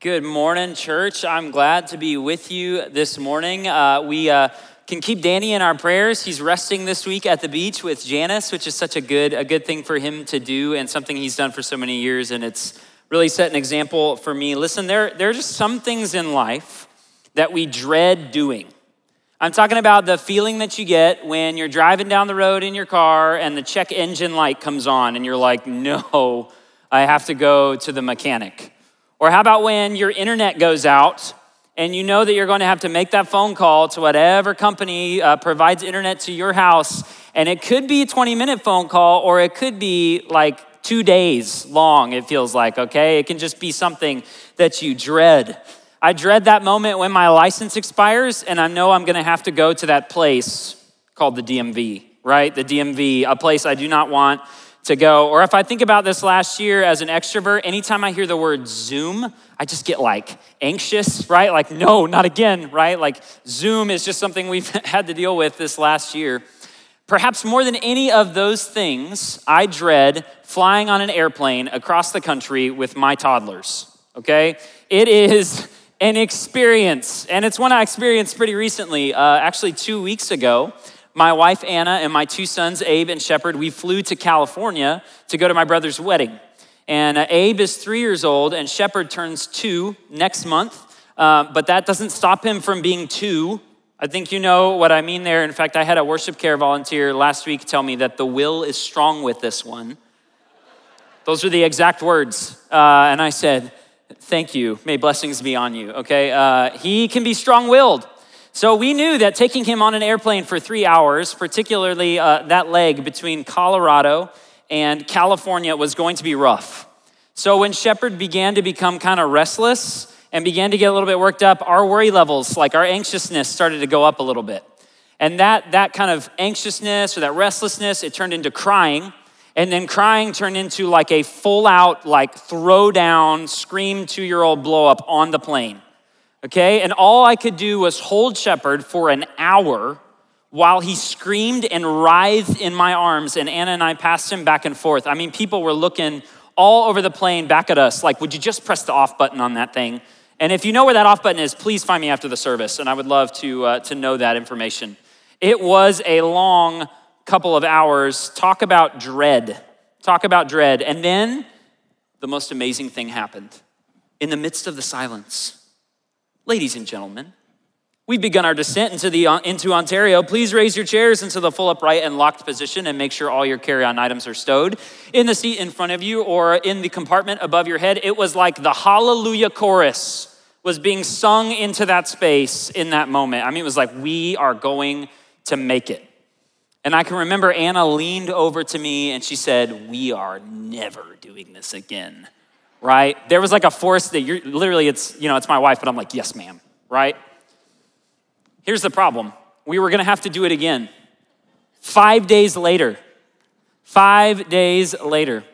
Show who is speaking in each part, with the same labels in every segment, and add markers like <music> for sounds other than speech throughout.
Speaker 1: Good morning, church. I'm glad to be with you this morning. Uh, we uh, can keep Danny in our prayers. He's resting this week at the beach with Janice, which is such a good a good thing for him to do, and something he's done for so many years. And it's really set an example for me. Listen, there there are just some things in life that we dread doing. I'm talking about the feeling that you get when you're driving down the road in your car and the check engine light comes on, and you're like, "No, I have to go to the mechanic." Or how about when your internet goes out and you know that you're going to have to make that phone call to whatever company uh, provides internet to your house, and it could be a 20 minute phone call or it could be like two days long, it feels like, okay? It can just be something that you dread. I dread that moment when my license expires and I know I'm gonna have to go to that place called the DMV, right? The DMV, a place I do not want to go. Or if I think about this last year as an extrovert, anytime I hear the word Zoom, I just get like anxious, right? Like, no, not again, right? Like, Zoom is just something we've <laughs> had to deal with this last year. Perhaps more than any of those things, I dread flying on an airplane across the country with my toddlers, okay? It is an experience, and it's one I experienced pretty recently, uh, actually, two weeks ago my wife Anna and my two sons, Abe and Shepard, we flew to California to go to my brother's wedding. And uh, Abe is three years old, and Shepard turns two next month. Uh, but that doesn't stop him from being two. I think you know what I mean there. In fact, I had a worship care volunteer last week tell me that the will is strong with this one. Those are the exact words. Uh, and I said, Thank you. May blessings be on you. Okay? Uh, he can be strong willed. So we knew that taking him on an airplane for three hours, particularly uh, that leg between Colorado and California, was going to be rough. So when Shepard began to become kind of restless and began to get a little bit worked up, our worry levels, like our anxiousness, started to go up a little bit. And that, that kind of anxiousness or that restlessness, it turned into crying. And then crying turned into like a full out, like throw down, scream two year old blow up on the plane okay? And all I could do was hold Shepard for an hour while he screamed and writhed in my arms, and Anna and I passed him back and forth. I mean, people were looking all over the plane back at us, like, would you just press the off button on that thing? And if you know where that off button is, please find me after the service, and I would love to, uh, to know that information. It was a long couple of hours. Talk about dread. Talk about dread. And then the most amazing thing happened. In the midst of the silence, Ladies and gentlemen, we've begun our descent into, the, uh, into Ontario. Please raise your chairs into the full upright and locked position and make sure all your carry on items are stowed in the seat in front of you or in the compartment above your head. It was like the Hallelujah chorus was being sung into that space in that moment. I mean, it was like, we are going to make it. And I can remember Anna leaned over to me and she said, We are never doing this again right? There was like a force that you're literally, it's, you know, it's my wife, but I'm like, yes, ma'am, right? Here's the problem we were gonna have to do it again. Five days later, five days later.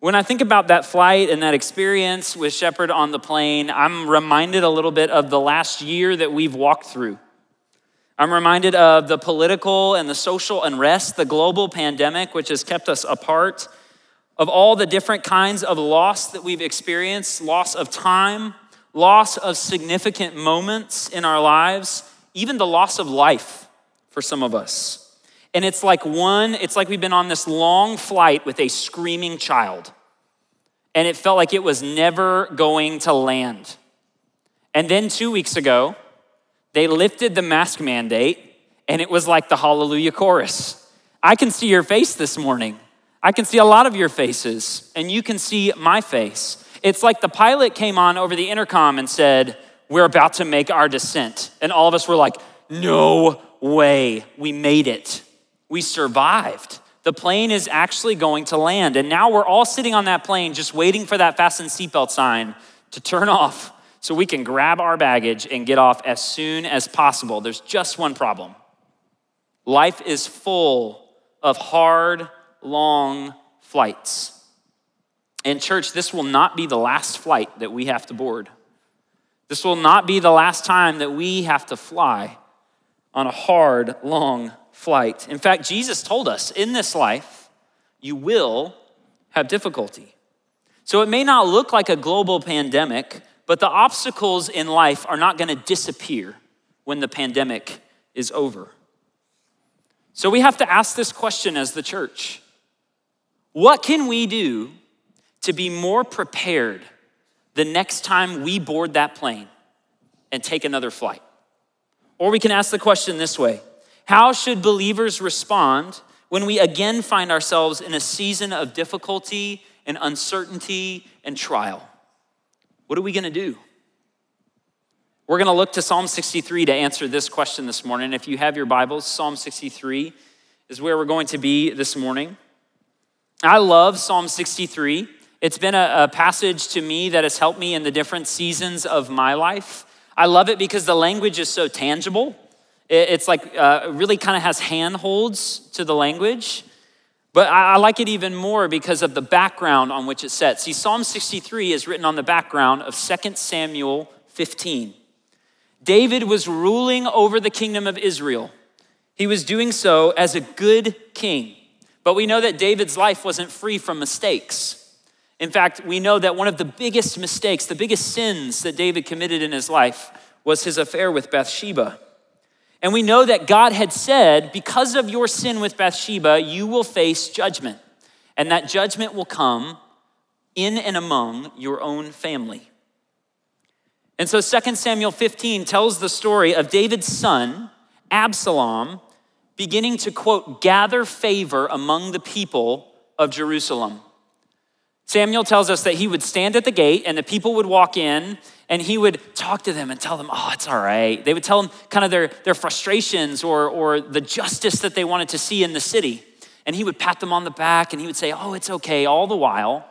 Speaker 1: When I think about that flight and that experience with Shepard on the plane, I'm reminded a little bit of the last year that we've walked through. I'm reminded of the political and the social unrest, the global pandemic, which has kept us apart of all the different kinds of loss that we've experienced loss of time, loss of significant moments in our lives, even the loss of life for some of us. And it's like one, it's like we've been on this long flight with a screaming child, and it felt like it was never going to land. And then two weeks ago, they lifted the mask mandate, and it was like the Hallelujah chorus. I can see your face this morning. I can see a lot of your faces, and you can see my face. It's like the pilot came on over the intercom and said, We're about to make our descent. And all of us were like, No way, we made it. We survived. The plane is actually going to land. And now we're all sitting on that plane just waiting for that fasten seatbelt sign to turn <laughs> off so we can grab our baggage and get off as soon as possible. There's just one problem life is full of hard, long flights. And, church, this will not be the last flight that we have to board. This will not be the last time that we have to fly on a hard, long flight. In fact, Jesus told us in this life, you will have difficulty. So it may not look like a global pandemic, but the obstacles in life are not going to disappear when the pandemic is over. So we have to ask this question as the church What can we do to be more prepared the next time we board that plane and take another flight? Or we can ask the question this way How should believers respond when we again find ourselves in a season of difficulty and uncertainty and trial? What are we gonna do? We're gonna look to Psalm 63 to answer this question this morning. If you have your Bibles, Psalm 63 is where we're going to be this morning. I love Psalm 63. It's been a, a passage to me that has helped me in the different seasons of my life. I love it because the language is so tangible. It's like uh, really kind of has handholds to the language. But I, I like it even more because of the background on which it's set. See, Psalm 63 is written on the background of 2 Samuel 15. David was ruling over the kingdom of Israel. He was doing so as a good king. But we know that David's life wasn't free from mistakes. In fact, we know that one of the biggest mistakes, the biggest sins that David committed in his life was his affair with Bathsheba. And we know that God had said, because of your sin with Bathsheba, you will face judgment. And that judgment will come in and among your own family. And so 2 Samuel 15 tells the story of David's son, Absalom, beginning to, quote, gather favor among the people of Jerusalem. Samuel tells us that he would stand at the gate and the people would walk in and he would talk to them and tell them, oh, it's all right. They would tell him kind of their, their frustrations or, or the justice that they wanted to see in the city. And he would pat them on the back and he would say, oh, it's okay. All the while,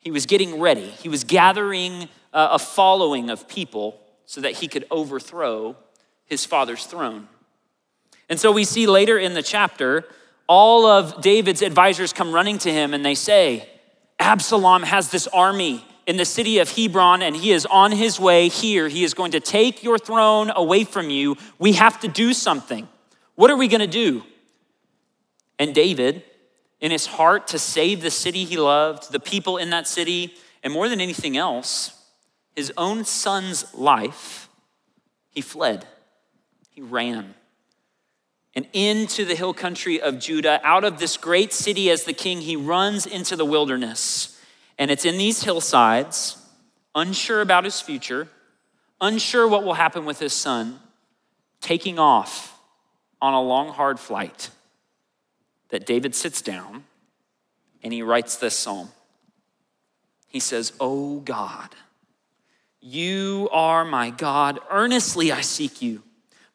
Speaker 1: he was getting ready. He was gathering uh, a following of people so that he could overthrow his father's throne. And so we see later in the chapter, all of David's advisors come running to him and they say, Absalom has this army in the city of Hebron, and he is on his way here. He is going to take your throne away from you. We have to do something. What are we going to do? And David, in his heart to save the city he loved, the people in that city, and more than anything else, his own son's life, he fled. He ran and into the hill country of Judah. Out of this great city as the king, he runs into the wilderness. And it's in these hillsides, unsure about his future, unsure what will happen with his son, taking off on a long, hard flight, that David sits down and he writes this psalm. He says, Oh God, you are my God. Earnestly I seek you.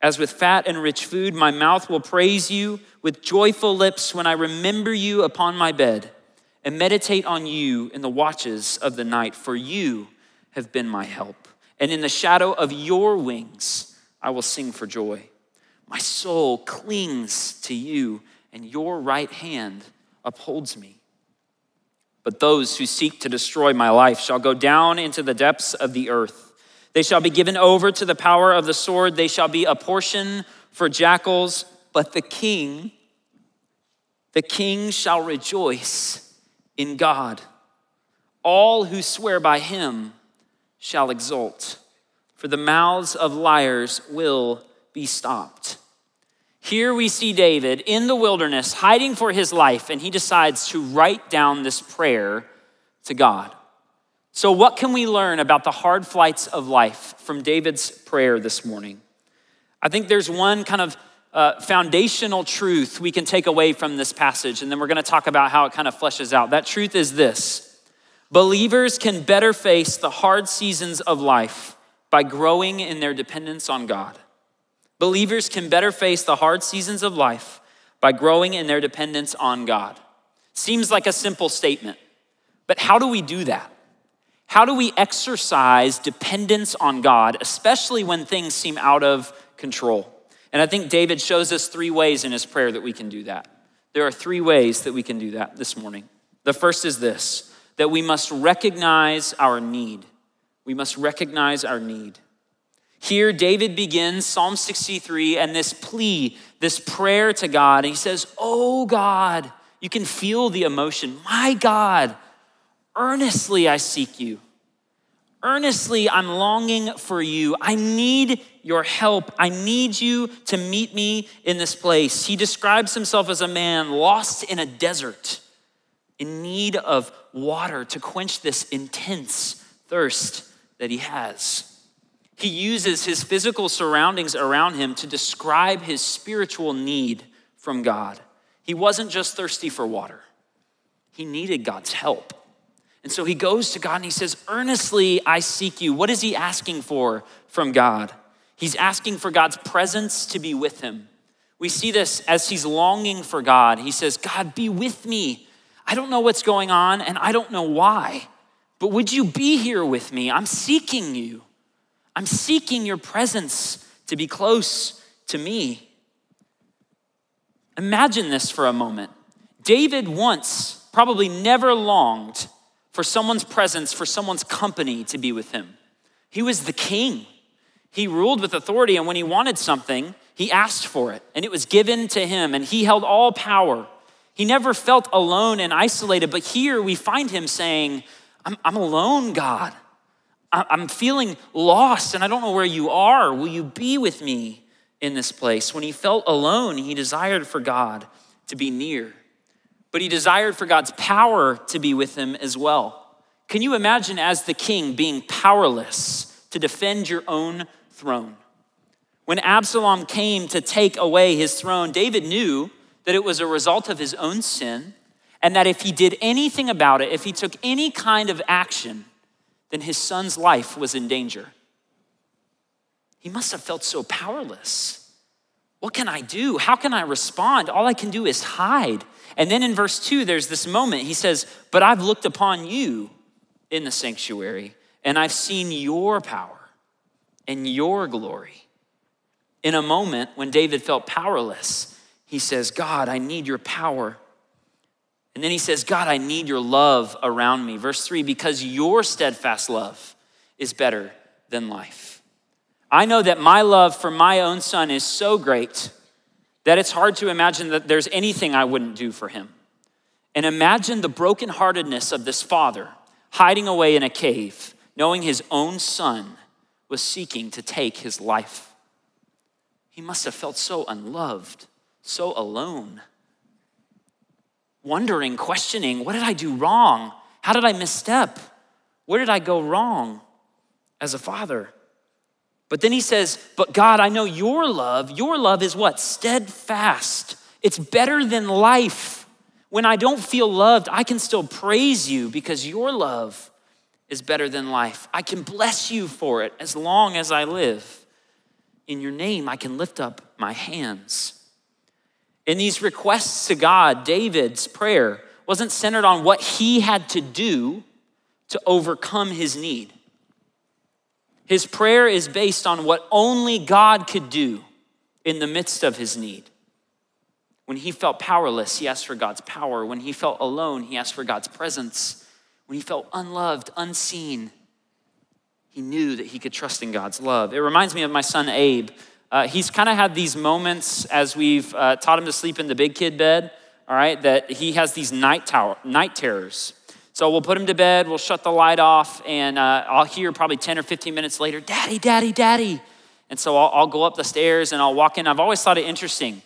Speaker 1: as with fat and rich food, my mouth will praise you with joyful lips when I remember you upon my bed and meditate on you in the watches of the night, for you have been my help. And in the shadow of your wings, I will sing for joy. My soul clings to you, and your right hand upholds me. But those who seek to destroy my life shall go down into the depths of the earth. They shall be given over to the power of the sword. They shall be a portion for jackals, but the king, the king shall rejoice in God. All who swear by him shall exult, for the mouths of liars will be stopped. Here we see David in the wilderness hiding for his life, and he decides to write down this prayer to God. So, what can we learn about the hard flights of life from David's prayer this morning? I think there's one kind of uh, foundational truth we can take away from this passage, and then we're going to talk about how it kind of fleshes out. That truth is this believers can better face the hard seasons of life by growing in their dependence on God. Believers can better face the hard seasons of life by growing in their dependence on God. Seems like a simple statement, but how do we do that? How do we exercise dependence on God, especially when things seem out of control? And I think David shows us three ways in his prayer that we can do that. There are three ways that we can do that this morning. The first is this that we must recognize our need. We must recognize our need. Here, David begins Psalm 63 and this plea, this prayer to God. And he says, Oh God, you can feel the emotion. My God, earnestly I seek you. Earnestly, I'm longing for you. I need your help. I need you to meet me in this place. He describes himself as a man lost in a desert, in need of water to quench this intense thirst that he has. He uses his physical surroundings around him to describe his spiritual need from God. He wasn't just thirsty for water, he needed God's help. And so he goes to God and he says, Earnestly I seek you. What is he asking for from God? He's asking for God's presence to be with him. We see this as he's longing for God. He says, God, be with me. I don't know what's going on and I don't know why, but would you be here with me? I'm seeking you. I'm seeking your presence to be close to me. Imagine this for a moment. David once probably never longed for someone's presence, for someone's company to be with him. He was the king. He ruled with authority, and when he wanted something, he asked for it, and it was given to him, and he held all power. He never felt alone and isolated, but here we find him saying, I'm, I'm alone, God. I'm feeling lost and I don't know where you are. Will you be with me in this place? When he felt alone, he desired for God to be near, but he desired for God's power to be with him as well. Can you imagine as the king being powerless to defend your own throne? When Absalom came to take away his throne, David knew that it was a result of his own sin, and that if he did anything about it, if he took any kind of action, then his son's life was in danger. He must have felt so powerless. What can I do? How can I respond? All I can do is hide. And then in verse 2, there's this moment. He says, But I've looked upon you in the sanctuary, and I've seen your power and your glory. In a moment when David felt powerless, he says, God, I need your power and then he says, God, I need your love around me. Verse three, because your steadfast love is better than life. I know that my love for my own son is so great that it's hard to imagine that there's anything I wouldn't do for him. And imagine the brokenheartedness of this father hiding away in a cave, knowing his own son was seeking to take his life. He must have felt so unloved, so alone wondering, questioning, what did I do wrong? How did I misstep? Where did I go wrong as a father? But then he says, But God, I know your love, your love is what? Steadfast. It's better than life. When I don't feel loved, I can still praise you because your love is better than life. I can bless you for it as long as I live. In your name, I can lift up my hands. In these requests to God, David's prayer wasn't centered on what he had to do to overcome his need. His prayer is based on what only God could do in the midst of his need. When he felt powerless, he asked for God's power. When he felt alone, he asked for God's presence. When he felt unloved, unseen, he knew that he could trust in God's love. It reminds me of my son Abe. Uh, he's kind of had these moments as we've uh, taught him to sleep in the big kid bed, all right, that he has these night, tower, night terrors. So we'll put him to bed, we'll shut the light off, and uh, I'll hear probably 10 or 15 minutes later, Daddy, Daddy, Daddy. And so I'll, I'll go up the stairs and I'll walk in. I've always thought it interesting.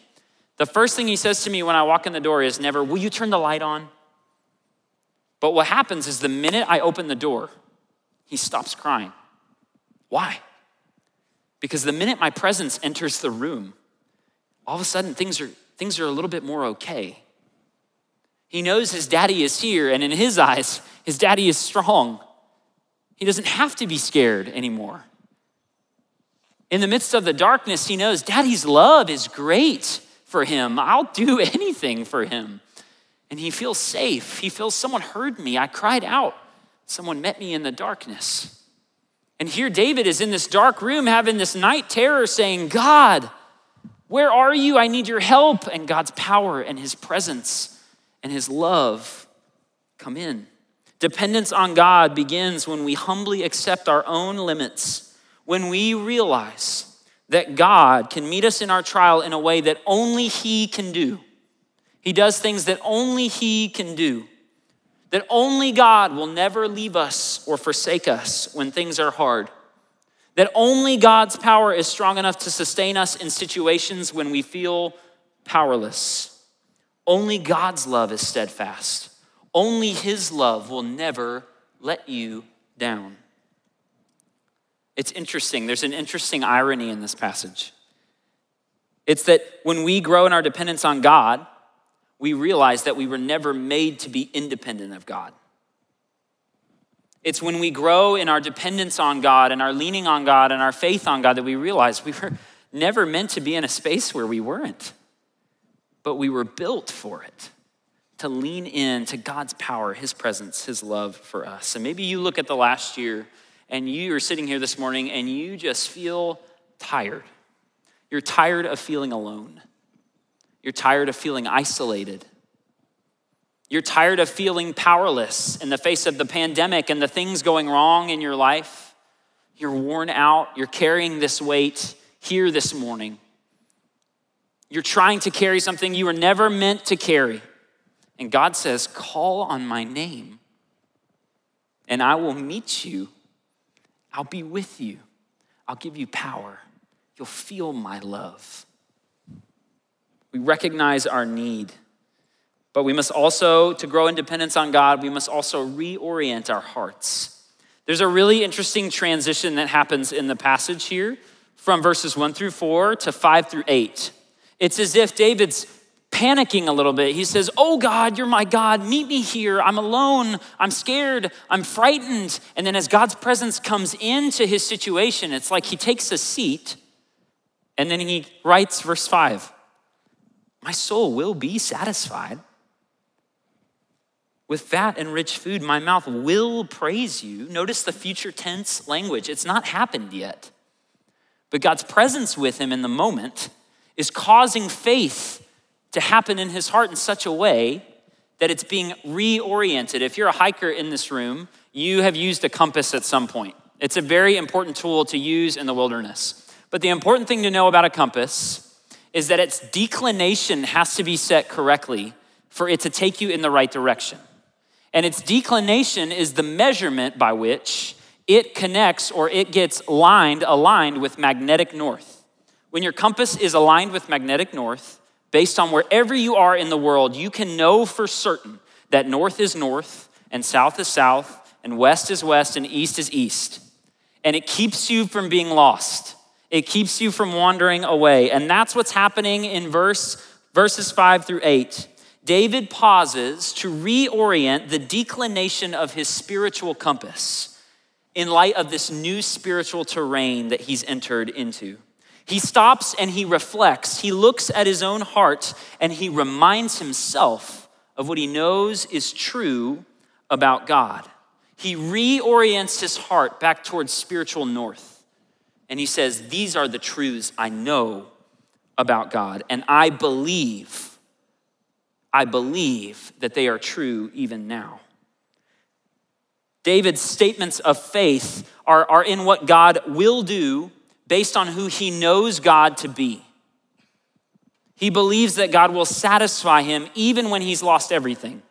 Speaker 1: The first thing he says to me when I walk in the door is never, Will you turn the light on? But what happens is the minute I open the door, he stops crying. Why? Because the minute my presence enters the room, all of a sudden things are, things are a little bit more okay. He knows his daddy is here, and in his eyes, his daddy is strong. He doesn't have to be scared anymore. In the midst of the darkness, he knows daddy's love is great for him. I'll do <laughs> anything for him. And he feels safe. He feels someone heard me. I cried out. someone met me in the darkness. And here David is in this dark room having this night terror saying, God, where are you? I need your help. And God's power and his presence and his love come in. Dependence on God begins when we humbly accept our own limits, when we realize that God can meet us in our trial in a way that only He can do. He does things that only He can do. That only God will never leave us or forsake us when things are hard that only God's power is strong enough to sustain us in situations when we feel powerless. Only God's love is steadfast. Only His love will never let you down. It's interesting. There's an interesting irony in this passage. It's that when we grow in our dependence on God, we realize that we were never made to be independent of God. It's when we grow in our dependence on God and our leaning on God and our faith on God that we realize we were never meant to be in a space where we weren't, but we were built for it to lean in to God's power, His presence, His love for us. And maybe you look at the last year and you are sitting here this morning and you just feel tired. You're tired of feeling alone. You're tired of feeling isolated. You're tired of feeling powerless in the face of the pandemic and the things going wrong in your life. You're worn out. You're carrying this weight here this morning. You're trying to carry something you were never meant to carry. And God says, Call on my name, and I will meet you. I'll be with you. I'll give you power. You'll feel my love. We recognize our need. But we must also, to grow independence on God, we must also reorient our hearts. There's a really interesting transition that happens in the passage here from verses 1 through 4 to 5 through 8. It's as if David's panicking a little bit. He says, Oh God, you're my God. Meet me here. I'm alone. I'm scared. I'm frightened. And then as God's presence comes into his situation, it's like he takes a seat and then he writes verse 5 My soul will be satisfied with fat and rich food, my mouth will praise you. Notice the future tense language. It's not happened yet. But God's presence with him in the moment is causing faith to happen in his heart in such a way that it's being reoriented. If you're a hiker in this room, you have used a compass at some point. It's a very important tool to use in the wilderness. But the important thing to know about a compass is that its declination has to be set correctly for it to take you in the right direction. And its declination is the measurement by which it connects or it gets lined, aligned with magnetic north. When your compass is aligned with magnetic north, based on wherever you are in the world, you can know for certain that north is north and south is south and west is west and east is east. And it keeps you from being lost. It keeps you from wandering away. And that's what's happening in verse verses 5 through 8. David pauses to reorient the declination of his spiritual compass in light of this new spiritual terrain that he's entered into. He stops and he reflects. He looks at his own heart and he reminds himself of what he knows is true about God. He reorients his heart back towards spiritual north. And he says, These are the truths I know about God, and I believe I believe that they are true even now. David's statements of faith are, are in what God will do based on who he knows God to be. He believes that God will satisfy him even when he's lost everything.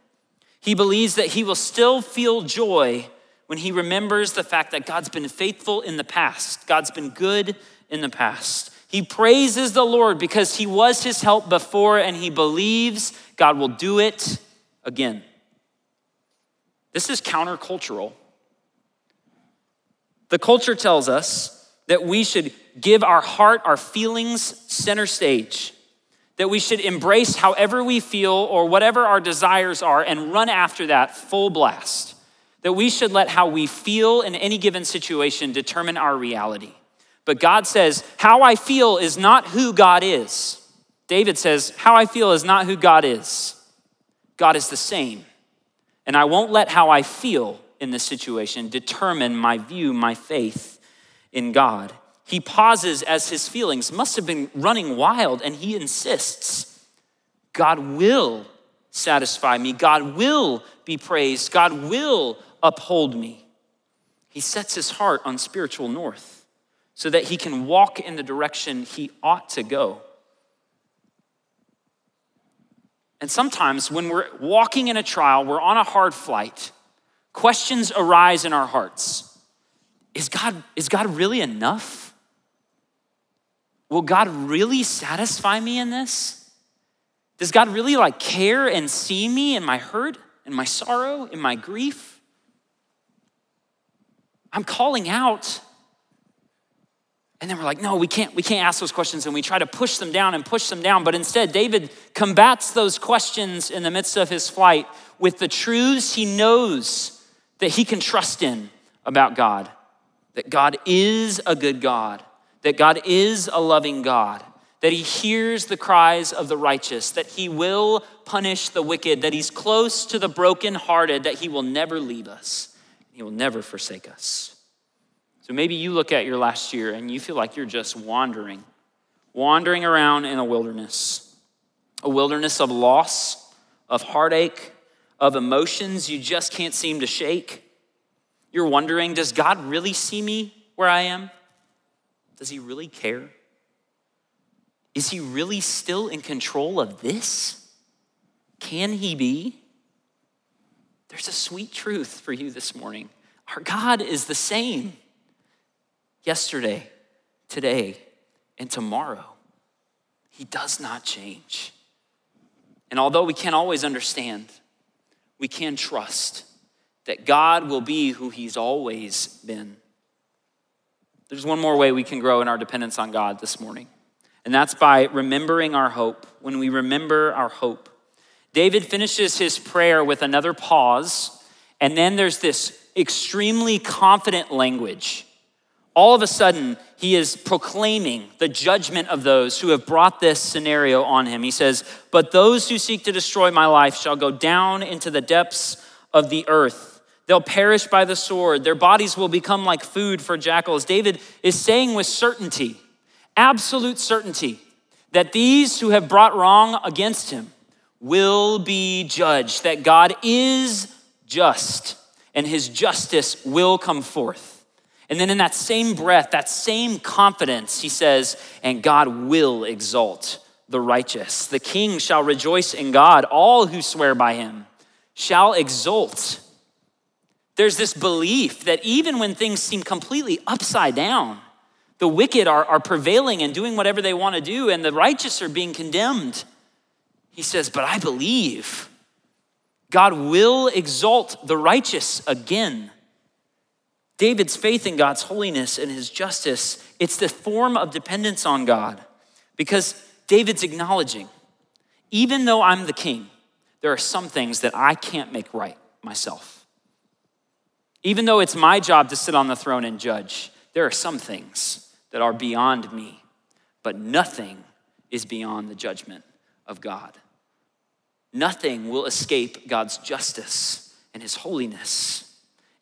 Speaker 1: He believes that he will still feel joy when he remembers the fact that God's been faithful in the past, God's been good in the past. He praises the Lord because he was his help before and he believes God will do it again. This is countercultural. The culture tells us that we should give our heart, our feelings center stage, that we should embrace however we feel or whatever our desires are and run after that full blast, that we should let how we feel in any given situation determine our reality. But God says, How I feel is not who God is. David says, How I feel is not who God is. God is the same. And I won't let how I feel in this situation determine my view, my faith in God. He pauses as his feelings must have been running wild, and he insists God will satisfy me, God will be praised, God will uphold me. He sets his heart on spiritual north so that he can walk in the direction he ought to go. And sometimes when we're walking in a trial, we're on a hard flight, questions arise in our hearts. Is God, is God really enough? Will God really satisfy me in this? Does God really like care and see me in my hurt, in my sorrow, in my grief? I'm calling out and then we're like, no, we can't, we can't ask those questions. And we try to push them down and push them down. But instead, David combats those questions in the midst of his flight with the truths he knows that he can trust in about God. That God is a good God, that God is a loving God, that he hears the cries of the righteous, that he will punish the wicked, that he's close to the brokenhearted, that he will never leave us, he will never forsake us. So maybe you look at your last year and you feel like you're just wandering, wandering around in a wilderness, a wilderness of loss, of heartache, of emotions you just can't seem to shake. You're wondering, does God really see me where I am? Does he really care? Is he really still in control of this? Can he be? There's a sweet truth for you this morning. Our God is the same yesterday, today, and tomorrow. He does not change. And although we can't always understand, we can trust that God will be who He's always been. There's one more way we can grow in our dependence on God this morning, and that's by remembering our hope. When we remember our hope, David finishes his prayer with another pause, and then there's this extremely confident language all of a sudden, he is proclaiming the judgment of those who have brought this scenario on him. He says, But those who seek to destroy my life shall go down into the depths of the earth. They'll perish by the sword. Their bodies will become like food for jackals. David is saying with certainty, absolute certainty, that these who have brought wrong against him will be judged, that God is just and his justice will come forth. And then in that same breath, that same confidence, he says, and God will exalt the righteous. The king shall rejoice in God. All who swear by him shall exult. There's this belief that even when things seem completely upside down, the wicked are, are prevailing and doing whatever they want to do, and the righteous are being condemned. He says, But I believe God will exalt the righteous again. David's faith in God's holiness and his justice, it's the form of dependence on God because David's acknowledging, even though I'm the king, there are some things that I can't make right myself. Even though it's my job to sit on the throne and judge, there are some things that are beyond me, but nothing is beyond the judgment of God. Nothing will escape God's justice and his holiness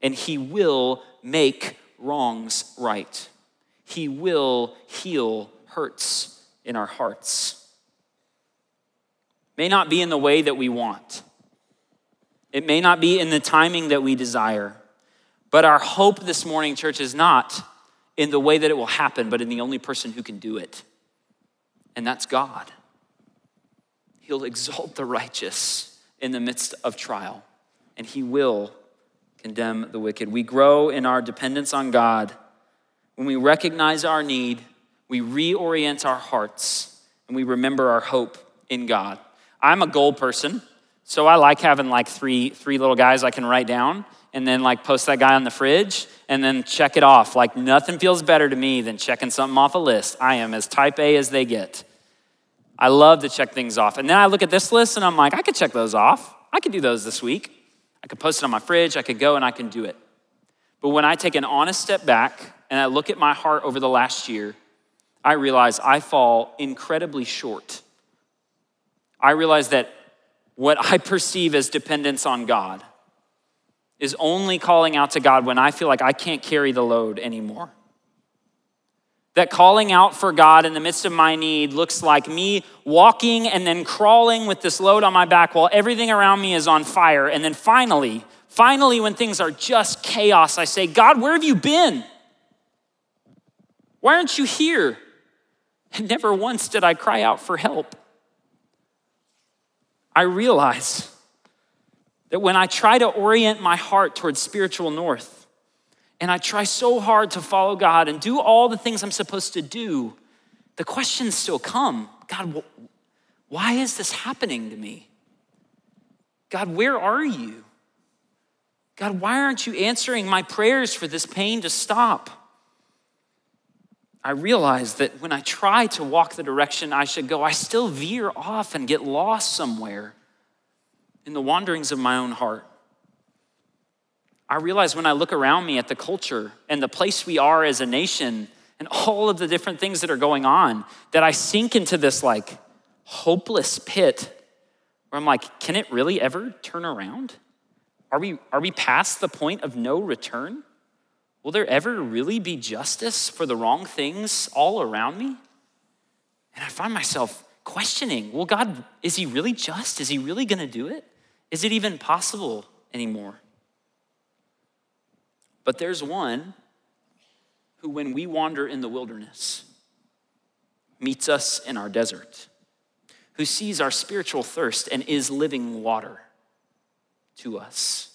Speaker 1: and he will make wrongs right. He will heal hurts in our hearts. May not be in the way that we want. It may not be in the timing that we desire. But our hope this morning, church, is not in the way that it will happen, but in the only person who can do it. And that's God. He'll exalt the righteous in the midst of trial, and He will condemn the wicked. We grow in our dependence on God. When we recognize our need, we reorient our hearts and we remember our hope in God. I'm a goal person, so I like having like three, three little guys I can write down and then like post that guy on the fridge and then check it off. Like nothing feels better to me than checking something off a list. I am as type A as they get. I love to check things off. And then I look at this list and I'm like, I could check those off. I could do those this week. I could post it on my fridge, I could go and I can do it. But when I take an honest step back and I look at my heart over the last year, I realize I fall incredibly short. I realize that what I perceive as dependence on God is only calling out to God when I feel like I can't carry the load anymore. That calling out for God in the midst of my need looks like me walking and then crawling with this load on my back while everything around me is on fire. And then finally, finally, when things are just chaos, I say, God, where have you been? Why aren't you here? And never once did I cry out for help. I realize that when I try to orient my heart towards spiritual north, and I try so hard to follow God and do all the things I'm supposed to do, the questions still come God, why is this happening to me? God, where are you? God, why aren't you answering my prayers for this pain to stop? I realize that when I try to walk the direction I should go, I still veer off and get lost somewhere in the wanderings of my own heart. I realize when I look around me at the culture and the place we are as a nation and all of the different things that are going on that I sink into this like hopeless pit where I'm like, can it really ever turn around? Are we, are we past the point of no return? Will there ever really be justice for the wrong things all around me? And I find myself questioning well, God, is He really just? Is He really going to do it? Is it even possible anymore? But there's one who, when we wander in the wilderness, meets us in our desert, who sees our spiritual thirst and is living water to us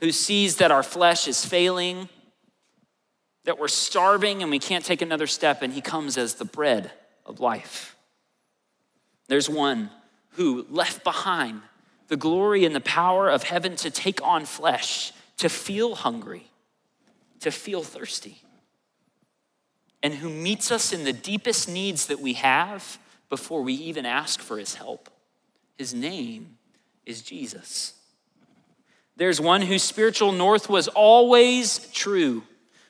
Speaker 1: who sees that our flesh is failing, that we're starving and we can't take another step, and he comes as the bread of life. There's one who left behind the glory and the power of heaven to take on flesh, to feel hungry, to feel thirsty, and who meets us in the deepest needs that we have before we even ask for his help. His name is Jesus. There's one whose spiritual north was always true,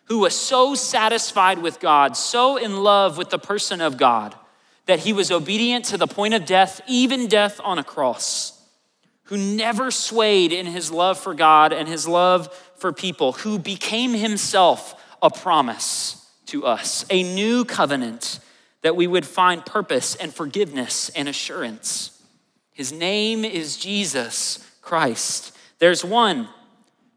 Speaker 1: who was so satisfied with God, so in love with the person of God, that he was obedient to the point of death, even death on a cross, who never swayed in his love for God and his love for people, who became himself a promise to us, a new covenant that we would find purpose and forgiveness and assurance. His name is Jesus Christ. There's one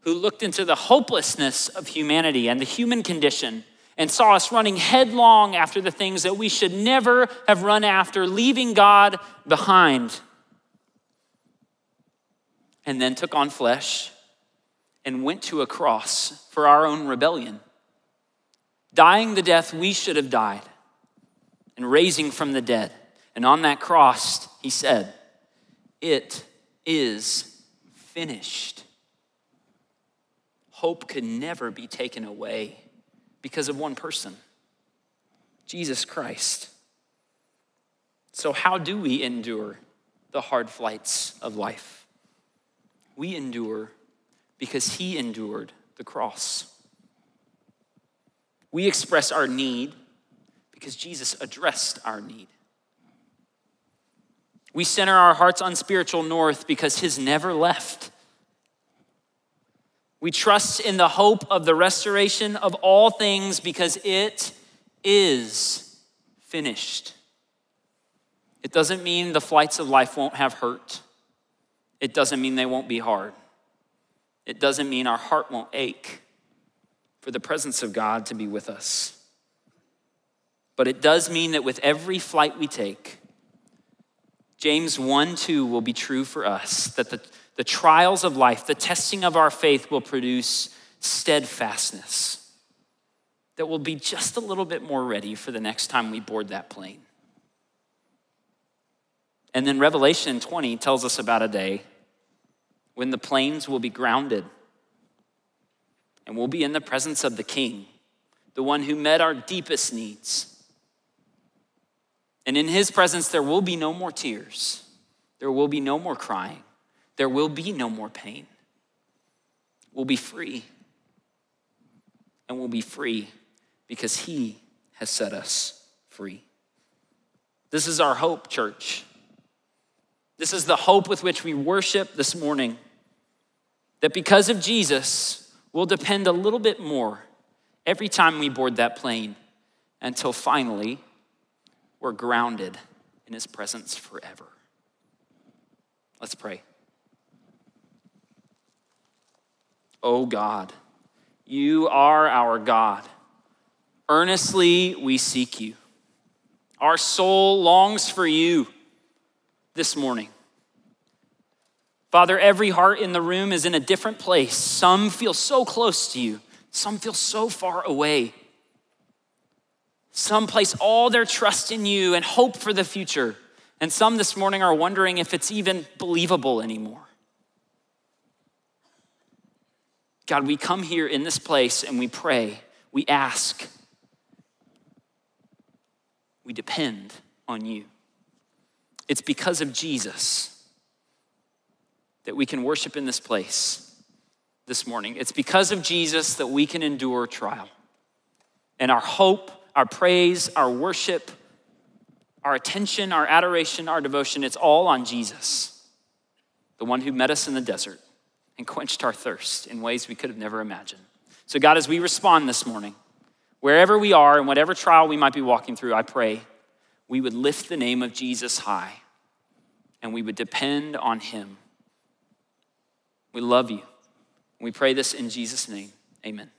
Speaker 1: who looked into the hopelessness of humanity and the human condition and saw us running headlong after the things that we should never have run after, leaving God behind. And then took on flesh and went to a cross for our own rebellion, dying the death we should have died and raising from the dead. And on that cross, he said, It is finished. Hope could never be taken away because of one person Jesus Christ. So, how do we endure the hard flights of life? We endure because He endured the cross. We express our need because Jesus addressed our need. We center our hearts on spiritual north because His never left. We trust in the hope of the restoration of all things because it is finished. It doesn't mean the flights of life won't have hurt. It doesn't mean they won't be hard. It doesn't mean our heart won't ache for the presence of God to be with us. But it does mean that with every flight we take, James 1 2 will be true for us that the, the trials of life, the testing of our faith will produce steadfastness, that we'll be just a little bit more ready for the next time we board that plane. And then Revelation 20 tells us about a day when the planes will be grounded and we'll be in the presence of the King, the one who met our deepest needs and in his presence, there will be no more tears. There will be no more crying. There will be no more pain. We'll be free. And we'll be free because he has set us free. This is our hope, church. This is the hope with which we worship this morning. That because of Jesus, we'll depend a little bit more every time we board that plane until finally we're grounded in his presence forever. Let's pray. Oh God, you are our God. Earnestly we seek you. Our soul longs for you this morning. Father, every heart in the room is in a different place. Some feel so close to you, some feel so far away. Some place all their trust in you and hope for the future. And some this morning are wondering if it's even believable anymore. God, we come here in this place and we pray, we ask, we depend on you. It's because of Jesus that we can worship in this place this morning. It's because of Jesus that we can endure trial. And our hope, our praise, our worship, our attention, our adoration, our devotion, it's all on Jesus, the one who met us in the desert and quenched our thirst in ways we could have never imagined. So, God, as we respond this morning, wherever we are and whatever trial we might be walking through, I pray we would lift the name of Jesus high and we would depend on him. We love you. We pray this in Jesus' name. Amen.